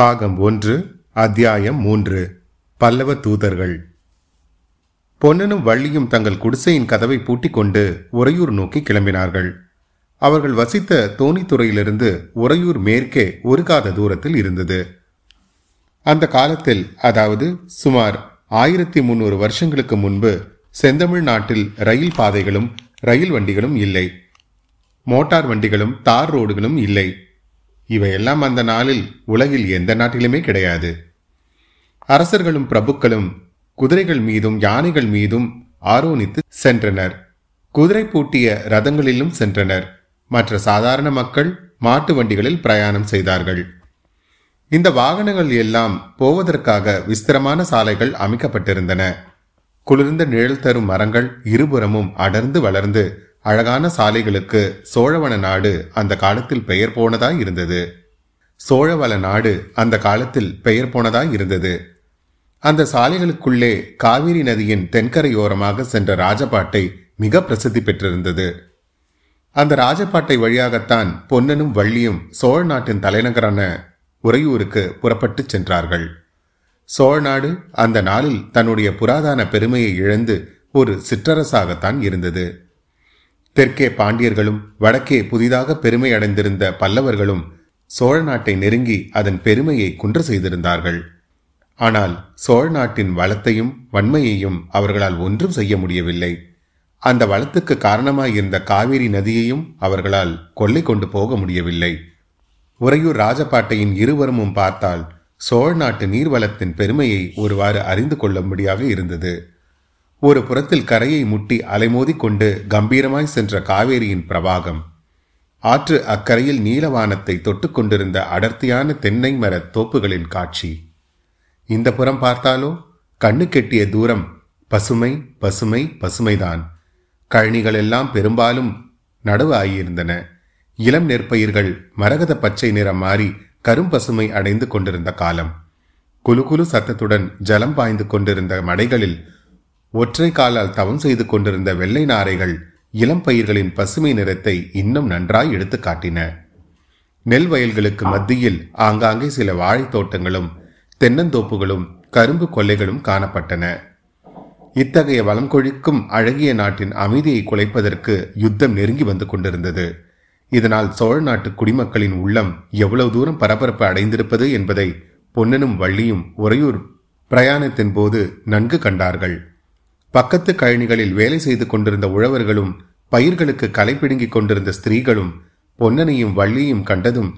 பாகம் ஒன்று அத்தியாயம் மூன்று. பல்லவ தூதர்கள். பொன்னனும் வள்ளியும் தங்கள் குடிசையின் கதவை பூட்டிக் கொண்டு உறையூர் நோக்கி கிளம்பினார்கள். அவர்கள் வசித்த தோணித்துறையிலிருந்து உறையூர் மேற்கே ஒரு காத தூரத்தில் இருந்தது. அந்த காலத்தில் அதாவது சுமார் ஆயிரத்தி முன்னூறு வருஷங்களுக்கு முன்பு செந்தமிழ் நாட்டில் ரயில் பாதைகளும் ரயில் வண்டிகளும் இல்லை. மோட்டார் வண்டிகளும் தார் ரோடுகளும் இல்லை. இவையெல்லாம் அந்த நாளில் உலகில் எந்த நாட்டிலுமே கிடையாது. அரசர்களும் பிரபுக்களும் குதிரைகள் மீதும் யானைகள் மீதும் ஆரோனித்து சென்றனர். குதிரை பூட்டிய ரதங்களிலும் சென்றனர். மற்ற சாதாரண மக்கள் மாட்டு வண்டிகளில் பிரயாணம் செய்தார்கள். இந்த வாகனங்கள் எல்லாம் போவதற்காக விஸ்திரமான சாலைகள் அமைக்கப்பட்டிருந்தன. குளிர்ந்த நிழல் தரும் மரங்கள் இருபுறமும் அடர்ந்து வளர்ந்து அழகான சாலைகளுக்கு சோழவன நாடு அந்த காலத்தில் பெயர் போனதாய் இருந்தது. சோழவள நாடு அந்த காலத்தில் பெயர் போனதாய் இருந்தது. அந்த சாலைகளுக்குள்ளே காவிரி நதியின் தென்கரையோரமாக சென்ற ராஜபாட்டை மிக பிரசித்தி பெற்றிருந்தது. அந்த ராஜபாட்டை வழியாகத்தான் பொன்னனும் வள்ளியும் சோழ நாட்டின் தலைநகரான உறையூருக்கு புறப்பட்டுச் சென்றார்கள். சோழ நாடு அந்த நாளில் தன்னுடைய புராதான பெருமையை இழந்து ஒரு சிற்றரசாகத்தான் இருந்தது. தெற்கே பாண்டியர்களும் வடக்கே புதிதாக பெருமை அடைந்திருந்த பல்லவர்களும் சோழ நாட்டை நெருங்கி அதன் பெருமையை குன்று செய்திருந்தார்கள். ஆனால் சோழ நாட்டின் வளத்தையும் வன்மையையும் அவர்களால் ஒன்றும் செய்ய முடியவில்லை. அந்த வளத்துக்கு காரணமாயிருந்த காவிரி நதியையும் அவர்களால் கொள்ளை கொண்டு போக முடியவில்லை. உறையூர் ராஜபாட்டையின் இருவருமும் பார்த்தால் சோழ நாட்டு நீர்வளத்தின் பெருமையை ஒருவாறு அறிந்து கொள்ளும்படியாக இருந்தது. ஒரு புறத்தில் கரையை முட்டி அலைமோதி கொண்டு கம்பீரமாய் சென்ற காவேரியின் பிரவாகம். ஆற்று அக்கரையில் நீலவானத்தை தொட்டுக் கொண்டிருந்த அடர்த்தியான தென்னை மர தோப்புகளின் காட்சி. இந்த புறம் பார்த்தாலோ? கண்ணு கெட்டிய தூரம். பசுமை பசுமை பசுமைதான். கழனிகள் எல்லாம் பெரும்பாலும் நடவு ஆகியிருந்தன. இளம் நெற்பயிர்கள் மரகத பச்சை நிறம் மாறி கரும்பசுமை அடைந்து கொண்டிருந்த காலம். குலு குலு சத்தத்துடன் ஜலம் பாய்ந்து கொண்டிருந்த மடைகளில் ஒற்றை காலால் தவம் செய்து கொண்டிருந்த வெள்ளை நாரைகள் இளம் பயிர்களின் பசுமை நிறத்தை இன்னும் நன்றாய் எடுத்து காட்டின. நெல் வயல்களுக்கு மத்தியில் ஆங்காங்கே சில வாழைத் தோட்டங்களும் தென்னந்தோப்புகளும் கரும்பு கொல்லைகளும் காணப்பட்டன. இத்தகைய வளம் கொழிக்கும் அழகிய நாட்டின் அமைதியை குலைப்பதற்கு யுத்தம் நெருங்கி வந்து கொண்டிருந்தது. இதனால் சோழ நாட்டு குடிமக்களின் உள்ளம் எவ்வளவு தூரம் பரபரப்பு அடைந்திருப்பது என்பதை பொன்னனும் வள்ளியும் உறையூர் பிரயாணத்தின் போது நன்கு கண்டார்கள். பக்கத்து கழனிகளில் வேலை செய்து கொண்டிருந்த உழவர்களும் பயிர்களுக்கு களை பிடுங்கிக் கொண்டிருந்த ஸ்திரீகளும் பொன்னனையும் வள்ளியும் கண்டதும்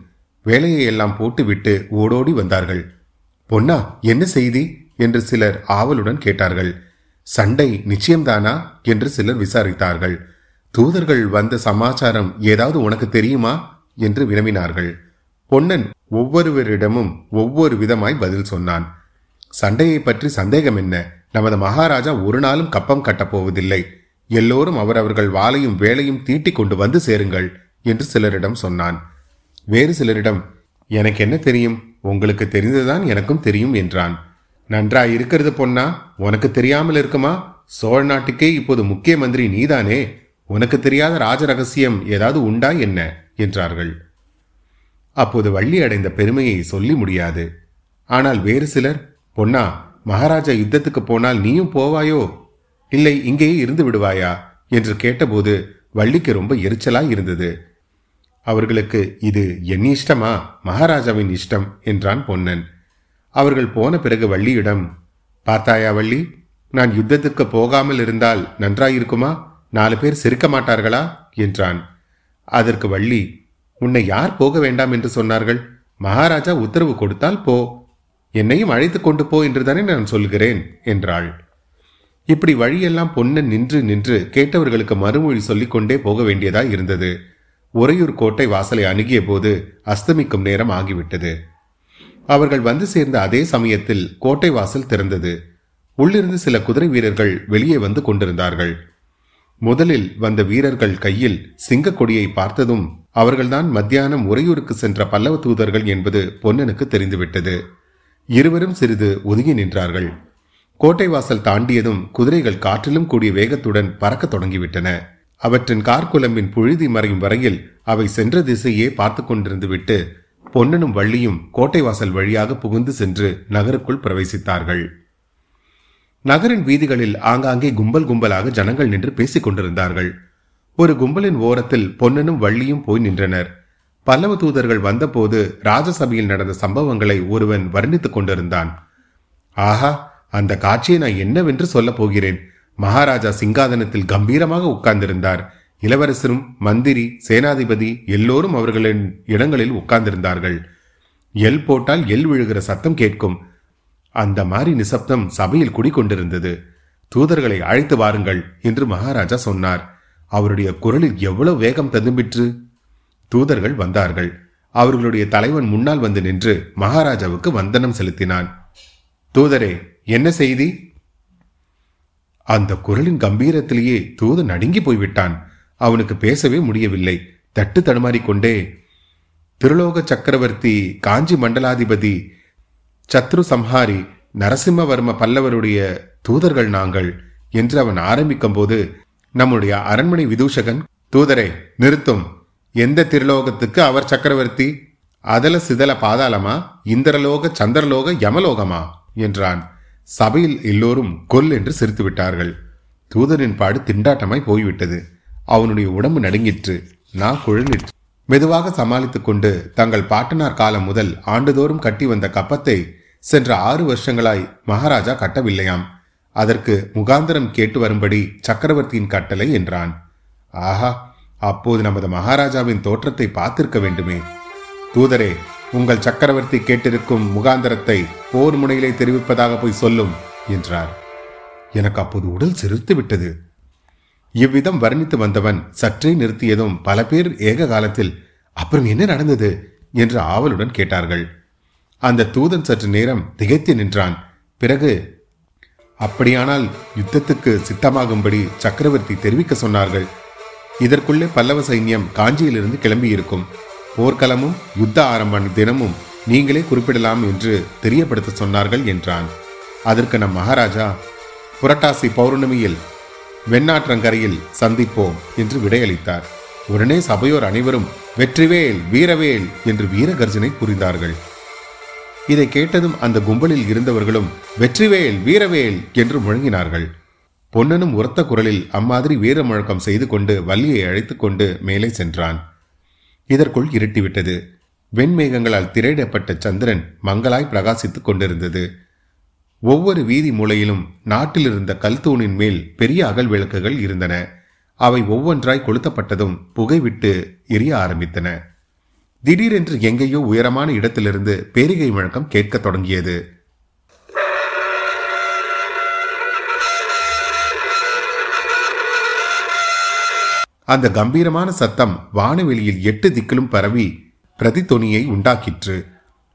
வேலையை எல்லாம் போட்டுவிட்டு ஓடோடி வந்தார்கள். பொன்னா என்ன செய்தி என்று சிலர் ஆவலுடன் கேட்டார்கள். சண்டை நிச்சயம்தானா என்று சிலர் விசாரித்தார்கள். தூதர்கள் வந்த சமாச்சாரம் ஏதாவது உனக்கு தெரியுமா என்று வினவினார்கள். பொன்னன் ஒவ்வொருவரிடமும் ஒவ்வொரு விதமாய் பதில் சொன்னான். சண்டையை பற்றி சந்தேகம் என்ன நமது மகாராஜா ஒரு நாளும் கப்பம் கட்டப்போவதில்லை எல்லோரும் அவரவர்கள் வாளையும் வேலையும் தீட்டிக் கொண்டு வந்து சேருங்கள் என்று சிலரிடம் சொன்னான். வேறு சிலரிடம் எனக்கு என்ன தெரியும்? உங்களுக்கு தெரிந்ததுதான் எனக்கும் தெரியும் என்றான். நன்றா இருக்கிறது பொன்னா உனக்கு தெரியாமல் இருக்குமா? சோழ நாட்டுக்கே இப்போது முக்கிய மந்திரி நீதானே? உனக்கு தெரியாத ராஜ ரகசியம் ஏதாவது உண்டா என்ன? என்றார்கள். அப்போது வள்ளி அடைந்த பெருமையை சொல்லி முடியாது. ஆனால் வேறு சிலர் பொன்னா மகாராஜா யுத்தத்துக்கு போனால் நீயும் போவாயோ? இல்லை இங்கேயே இருந்து விடுவாயா? என்று கேட்டபோது வள்ளிக்கு ரொம்ப எரிச்சலாய் இருந்தது. அவர்களுக்கு இது என் இஷ்டமா? மகாராஜாவின் இஷ்டம் என்றான் பொன்னன். அவர்கள் போன பிறகு வள்ளியிடம் பார்த்தாயா வள்ளி நான் யுத்தத்துக்கு போகாமல் இருந்தால் நன்றாயிருக்குமா? நாலு பேர் சிரிக்க மாட்டார்களா? என்றான். அதற்கு வள்ளி உன்னை யார் போக வேண்டாம் என்று சொன்னார்கள்? மகாராஜா உத்தரவு கொடுத்தால் போ. என்னையும் அழைத்து கொண்டு போ என்றுதானே நான் சொல்கிறேன் என்றாள். இப்படி வழியெல்லாம் பொன்னன் நின்று நின்று கேட்டவர்களுக்கு மறுமொழி சொல்லிக்கொண்டே போக வேண்டியதாய் இருந்தது. உறையூர் கோட்டை வாசலை அணுகிய போது அஸ்தமிக்கும் நேரம் ஆகிவிட்டது. அவர்கள் வந்து சேர்ந்த அதே சமயத்தில் கோட்டை வாசல் திறந்தது. உள்ளிருந்து சில குதிரை வீரர்கள் வெளியே வந்து கொண்டிருந்தார்கள். முதலில் வந்த வீரர்கள் கையில் சிங்க கொடியை பார்த்ததும் அவர்கள்தான் மத்தியானம் உறையூருக்கு சென்ற பல்லவ தூதர்கள் என்பது பொன்னனுக்கு தெரிந்துவிட்டது. இருவரும் சிறிது ஒதுங்கி நின்றார்கள். கோட்டை வாசல் தாண்டியதும் குதிரைகள் காற்றிலும் கூடிய வேகத்துடன் பறக்க தொடங்கிவிட்டன. அவற்றின் கார்குலம்பின் புழுதி மறையும் வரையில் அவை சென்ற திசையே பார்த்து கொண்டிருந்து விட்டு பொன்னனும் வள்ளியும் கோட்டை வாசல் வழியாக புகுந்து சென்று நகருக்குள் பிரவேசித்தார்கள். நகரின் வீதிகளில் ஆங்காங்கே கும்பல் கும்பலாக ஜனங்கள் நின்று பேசிக் கொண்டிருந்தார்கள். ஒரு கும்பலின் ஓரத்தில் பொன்னனும் வள்ளியும் போய் நின்றனர். பல்லவ தூதர்கள் வந்தபோது ராஜசபையில் நடந்த சம்பவங்களை ஒருவன் வர்ணித்துக் கொண்டிருந்தான். ஆஹா அந்த காட்சியை நான் என்னவென்று சொல்லப் போகிறேன். மகாராஜா சிங்காதனத்தில் கம்பீரமாக உட்கார்ந்திருந்தார். இளவரசரும் மந்திரி சேனாதிபதி எல்லோரும் அவர்களின் இடங்களில் உட்கார்ந்திருந்தார்கள். எல் போட்டால் எல் விழுகிற சத்தம் கேட்கும். அந்த மாதிரி நிசப்தம் சபையில் குடிக்கொண்டிருந்தது தூதர்களை அழைத்து வாருங்கள் என்று மகாராஜா சொன்னார். அவருடைய குரலில் எவ்வளவு வேகம் ததும்பிற்று? தூதர்கள் வந்தார்கள். அவர்களுடைய தலைவன் முன்னால் வந்து நின்று மகாராஜாவுக்கு வந்தனம் செலுத்தினான். தூதரே என்ன செய்தி? அந்த குரலின் கம்பீரத்திலேயே தூதன் நடுங்கி போய்விட்டான். அவனுக்கு பேசவே முடியவில்லை. தட்டு தடுமாறிக்கொண்டே திருலோக சக்கரவர்த்தி காஞ்சி மண்டலாதிபதி சத்ரு சம்ஹாரி நரசிம்மவர்ம பல்லவருடைய தூதர்கள் நாங்கள் என்று அவன் ஆரம்பிக்கும் போது நம்முடைய அரண்மனை விதூஷகன் தூதரை நிறுத்தும். எந்த திருலோகத்துக்கு அவர் சக்கரவர்த்தி? அதல சிதல பாதாளமா? இந்திரலோக சந்திரலோக யமலோகமா? என்றான். சபையில் எல்லோரும் கொல் என்று சிரித்து விட்டார்கள். தூதரின் பாடு திண்டாட்டமாய் போய்விட்டது. அவனுடைய உடம்பு நடுங்கிற்று. நான் குழலிற்று. மெதுவாக சமாளித்துக் கொண்டு தங்கள் பாட்டனார் காலம் முதல் ஆண்டுதோறும் கட்டி வந்த கப்பத்தை சென்ற ஆறு வருஷங்களாய் மகாராஜா கட்டவில்லையாம். அதற்கு முகாந்தரம் கேட்டு வரும்படி சக்கரவர்த்தியின் கட்டளை என்றான். ஆஹா! அப்போது நமது மகாராஜாவின் தோற்றத்தை பார்த்திருக்க வேண்டுமே. தூதரே உங்கள் சக்கரவர்த்தி கேட்டிருக்கும் முகாந்தரத்தை போர் முனையிலே தெரிவிப்பதாக போய் சொல்லும் என்றார். எனக்கு அப்போது உடல் சிரித்து விட்டது. இவ்விதம் வர்ணித்து வந்தவன் சற்றே நிறுத்தியதும் பல பேர் ஏக காலத்தில் அப்புறம் என்ன நடந்தது? என்று ஆவலுடன் கேட்டார்கள். அந்த தூதன் சற்று நேரம் திகைத்து நின்றான். பிறகு அப்படியானால் யுத்தத்துக்கு சித்தமாகும்படி சக்கரவர்த்தி தெரிவிக்க சொன்னார்கள். இதற்குள்ளே பல்லவ சைன்யம் காஞ்சியிலிருந்து கிளம்பியிருக்கும். போர்க்களமும் யுத்த ஆரம்ப தினமும் நீங்களே குறிப்பிடலாம் என்று தெரியப்படுத்த சொன்னார்கள் என்றான். அதற்கு நம் மகாராஜா புரட்டாசி பௌர்ணமியில் வெண்ணாற்றங்கரையில் சந்திப்போம் என்று விடையளித்தார். உடனே சபையோர் அனைவரும் வெற்றிவேல் வீரவேல் என்று வீரகர்ஜனை புரிந்தார்கள். இதை கேட்டதும் அந்த கும்பலில் இருந்தவர்களும் வெற்றிவேல் வீரவேல் என்று முழங்கினார்கள். பொன்னனும் உரத்த குரலில் அம்மாதிரி வீர முழக்கம் செய்து கொண்டு வள்ளியை அழைத்து கொண்டு மேலே சென்றான். இதற்குள் இருட்டிவிட்டது. வெண்மேகங்களால் திரையிடப்பட்ட சந்திரன் மங்களாய் பிரகாசித்துக் கொண்டிருந்தது. ஒவ்வொரு வீதி மூலையிலும் நாட்டில் இருந்த கல்தூணின் மேல் பெரிய அகல் விளக்குகள் இருந்தன. அவை ஒவ்வொன்றாய் கொளுத்தப்பட்டதும் புகை விட்டு எரிய ஆரம்பித்தன. திடீரென்று எங்கேயோ உயரமான இடத்திலிருந்து பேரிகை முழக்கம் கேட்கத் தொடங்கியது. அந்த கம்பீரமான சத்தம் வானவெளியில் எட்டு திக்கிலும் பரவி பிரதித்தொனியை உண்டாக்கிற்று.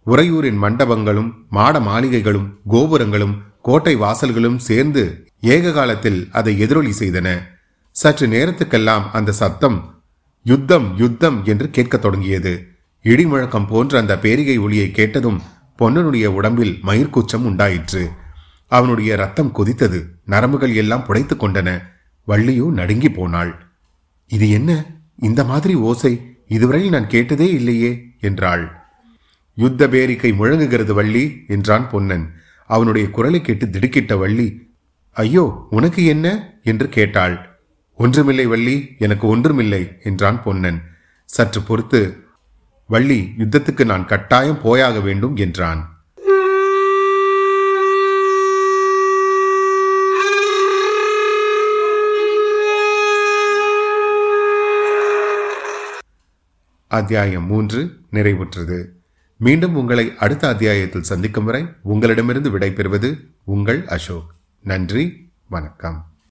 உறையூரின் மண்டபங்களும் மாட மாளிகைகளும் கோபுரங்களும் கோட்டை வாசல்களும் சேர்ந்து ஏக காலத்தில் அதை எதிரொலி செய்தன. சற்று நேரத்துக்கெல்லாம் அந்த சத்தம் யுத்தம் யுத்தம் என்று கேட்கத் தொடங்கியது. இடிமுழக்கம் போன்ற அந்த பேரிகை ஒளியை கேட்டதும் பொன்னனுடைய உடம்பில் மயிர்கூச்சம் உண்டாயிற்று. அவனுடைய ரத்தம் கொதித்தது. நரம்புகள் எல்லாம் புடைத்துக் கொண்டன. வள்ளியோ நடுங்கி போனாள். இது என்ன? இந்த மாதிரி ஓசை இதுவரையில் நான் கேட்டதே இல்லையே என்றாள். யுத்த பேரிக்கை முழங்குகிறது வள்ளி என்றான் பொன்னன். அவனுடைய குரலை கேட்டு திடுக்கிட்ட வள்ளி ஐயோ உனக்கு என்ன? என்று கேட்டாள். ஒன்றுமில்லை வள்ளி எனக்கு ஒன்றுமில்லை என்றான் பொன்னன். சற்று பொறுத்து வள்ளி யுத்தத்துக்கு நான் கட்டாயம் போயாக வேண்டும் என்றான். அத்தியாயம் மூன்று நிறைவுற்றது. மீண்டும் உங்களை அடுத்த அத்தியாயத்தில் சந்திக்கும் வரை உங்களிடமிருந்து விடைபெறுவது உங்கள் அசோக். நன்றி வணக்கம்.